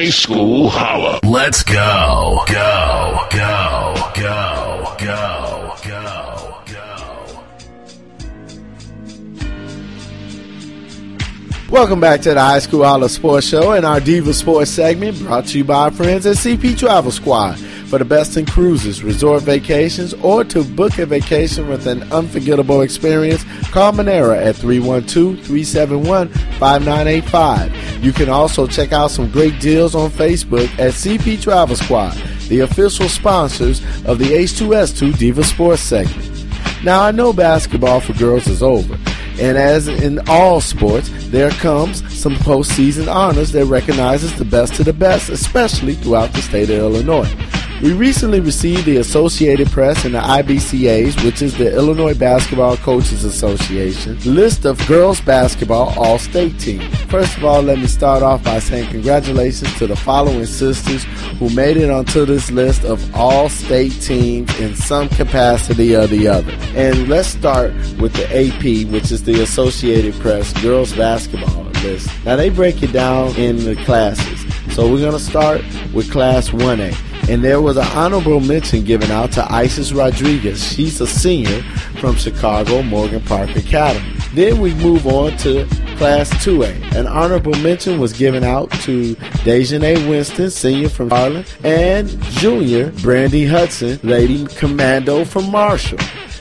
High School Holla. Let's go. Go. Go. Go. Go. Go. Go. Welcome back to the High School Holla Sports Show and our Diva Sports segment brought to you by our friends at CP Travel Squad. For the best in cruises, resort vacations, or to book a vacation with an unforgettable experience, call Monera at 312-371-5985. You can also check out some great deals on Facebook at CP Travel Squad, the official sponsors of the H2S2 Diva Sports segment. Now, I know basketball for girls is over. And as in all sports, there comes some postseason honors that recognizes the best of the best, especially throughout the state of Illinois. We recently received the Associated Press and the IBCA's, which is the Illinois Basketball Coaches Association, list of girls basketball all-state teams. First of all, let me start off by saying congratulations to the following sisters who made it onto this list of all-state teams in some capacity or the other. And let's start with the AP, which is the Associated Press girls basketball list. Now they break it down in the classes. So we're going to start with class 1A. And there was an honorable mention given out to Isis Rodriguez. She's a senior from Chicago Morgan Park Academy. Then we move on to Class 2A. An honorable mention was given out to Dejanay Winston, senior from Harlan, and junior Brandy Hudson, Lady Commando from Marshall.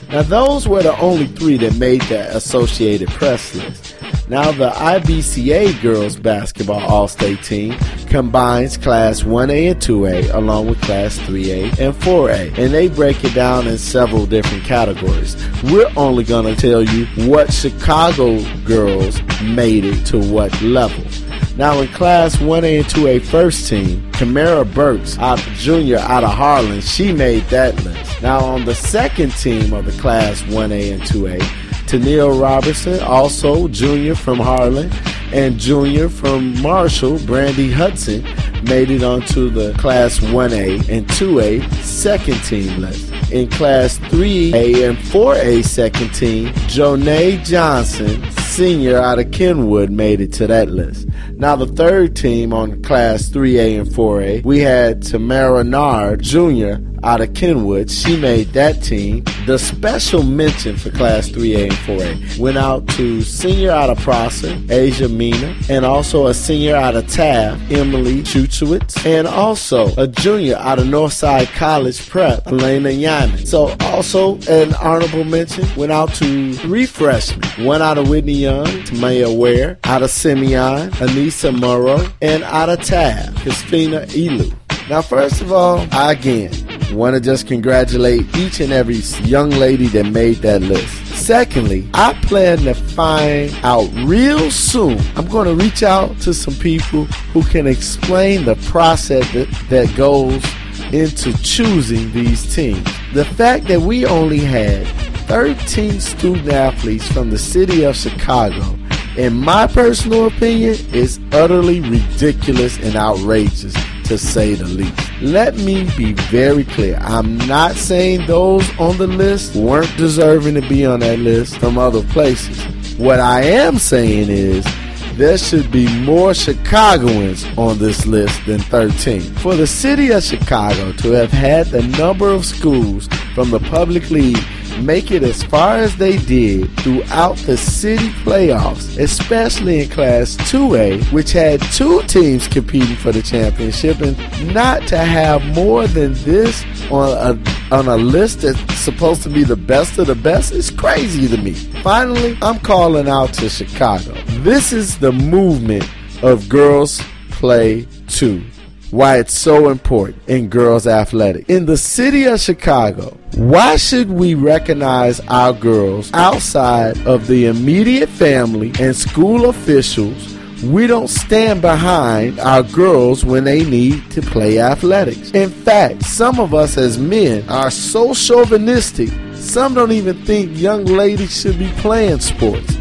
Now, those were the only three that made the Associated Press list. Now, the IBCA girls basketball All State team combines Class 1A and 2A along with Class 3A and 4A, and they break it down in several different categories. We're only going to tell you what Chicago girls made it to what level. Now in Class 1A and 2A first team, Tamara Burks, out junior out of Harlan, she made that list. Now on the second team of the Class 1A and 2A, Tennille Robertson, also junior from Harlan, and junior from Marshall, Brandy Hudson, made it onto the Class 1A and 2A second team list. In Class 3A and 4A second team, Jonay Johnson, senior out of Kenwood, made it to that list. Now, the third team on Class 3A and 4A, we had Tamara Nard, junior out of Kenwood. She made that team. The special mention for Class 3A and 4A went out to senior out of Prosser, Asia Mina, and also a senior out of Taft, Emily Chuchowitz, and also a junior out of Northside College Prep, Elena Yanin. So also an honorable mention went out to three freshmen. One out of Whitney Young, Tamaya Ware, out of Simeon, Anissa Morrow, and out of Taft, Christina Elu. Now, first of all, again want to just congratulate each and every young lady that made that list. Secondly, I plan to find out real soon. I'm going to reach out to some people who can explain the process that, that goes into choosing these teams. The fact that we only had 13 student athletes from the city of Chicago, in my personal opinion, is utterly ridiculous and outrageous to say the least. Let me be very clear. I'm not saying those on the list weren't deserving to be on that list from other places. What I am saying is there should be more Chicagoans on this list than 13. For the city of Chicago to have had the number of schools from the public league make it as far as they did throughout the city playoffs, especially in Class 2A, which had two teams competing for the championship, and not to have more than this on a, on a list that's supposed to be the best of the best is crazy to me. Finally, I'm calling out to Chicago. This is the movement of Girls Play 2 why it's so important in girls athletics. In the city of Chicago, why should we recognize our girls outside of the immediate family and school officials? We don't stand behind our girls when they need to play athletics. In fact, some of us as men are so chauvinistic, some don't even think young ladies should be playing sports.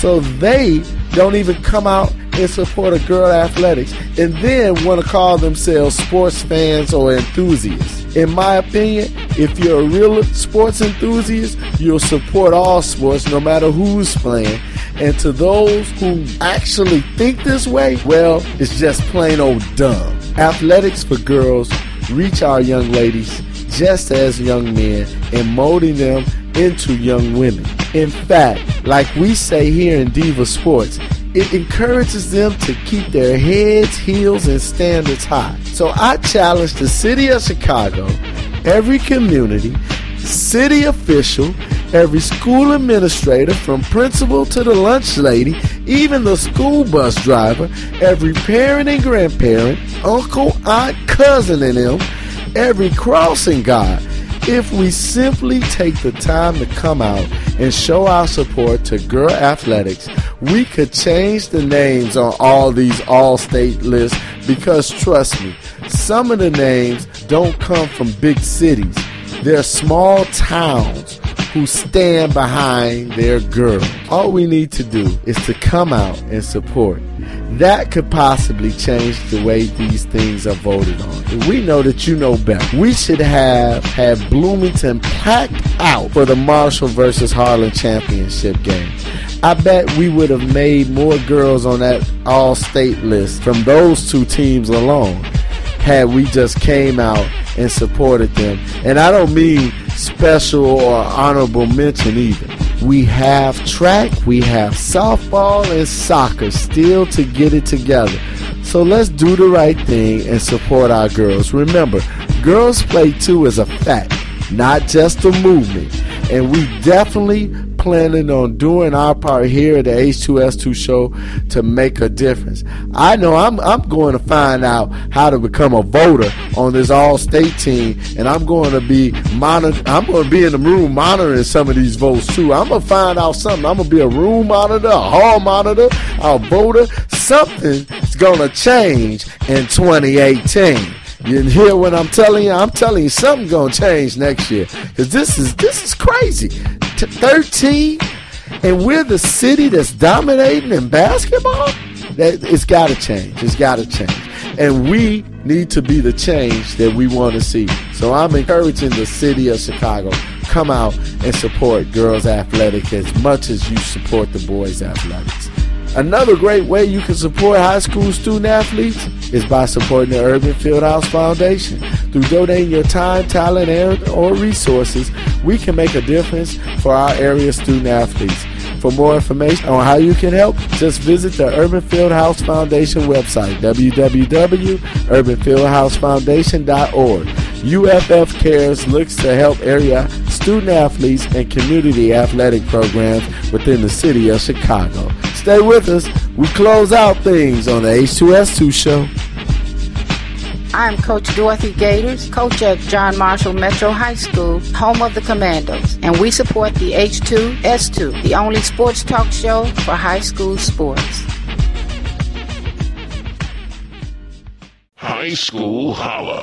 So they don't even come out and support a girl athletics and then want to call themselves sports fans or enthusiasts. In my opinion, if you're a real sports enthusiast, you'll support all sports no matter who's playing And to those who actually think this way, well, it's just plain old dumb. Athletics for girls reach our young ladies just as young men and molding them into young women. In fact, like we say here in Diva Sports, it encourages them to keep their heads, heels, and standards high. So I challenge the city of Chicago, every community, city official, every school administrator, from principal to the lunch lady, even the school bus driver, every parent and grandparent, uncle, aunt, cousin, and them, every crossing guard if we simply take the time to come out and show our support to girl athletics, we could change the names on all these all state lists because trust me, some of the names don't come from big cities. They're small towns who stand behind their girl. All we need to do is to come out and support that could possibly change the way these things are voted on. we know that you know better. We should have had Bloomington packed out for the Marshall versus Harlan championship game. I bet we would have made more girls on that all state list from those two teams alone had we just came out and supported them. And I don't mean special or honorable mention either. We have track, we have softball and soccer still to get it together. So let's do the right thing and support our girls. Remember, girls play too is a fact, not just a movement. And we definitely planning on doing our part here at the H2S2 show to make a difference. I know I'm I'm going to find out how to become a voter on this all-state team, and I'm going to be monitor. I'm going to be in the room monitoring some of these votes too. I'm going to find out something. I'm going to be a room monitor, a hall monitor, a voter. Something's going to change in 2018. You hear what I'm telling you? I'm telling you, something's gonna change next year because this is this is crazy. T- Thirteen, and we're the city that's dominating in basketball. That it's got to change. It's got to change, and we need to be the change that we want to see. So I'm encouraging the city of Chicago come out and support girls athletics as much as you support the boys athletics. Another great way you can support high school student athletes is by supporting the Urban Fieldhouse Foundation. Through donating your time, talent, and or resources, we can make a difference for our area student athletes. For more information on how you can help, just visit the Urban Fieldhouse Foundation website, www.urbanfieldhousefoundation.org. UFF Cares looks to help area student athletes and community athletic programs within the city of Chicago. Stay with us. We close out things on the H2S2 show. I'm Coach Dorothy Gaters, coach at John Marshall Metro High School, home of the Commandos, and we support the H2S2, the only sports talk show for high school sports. High School Holla.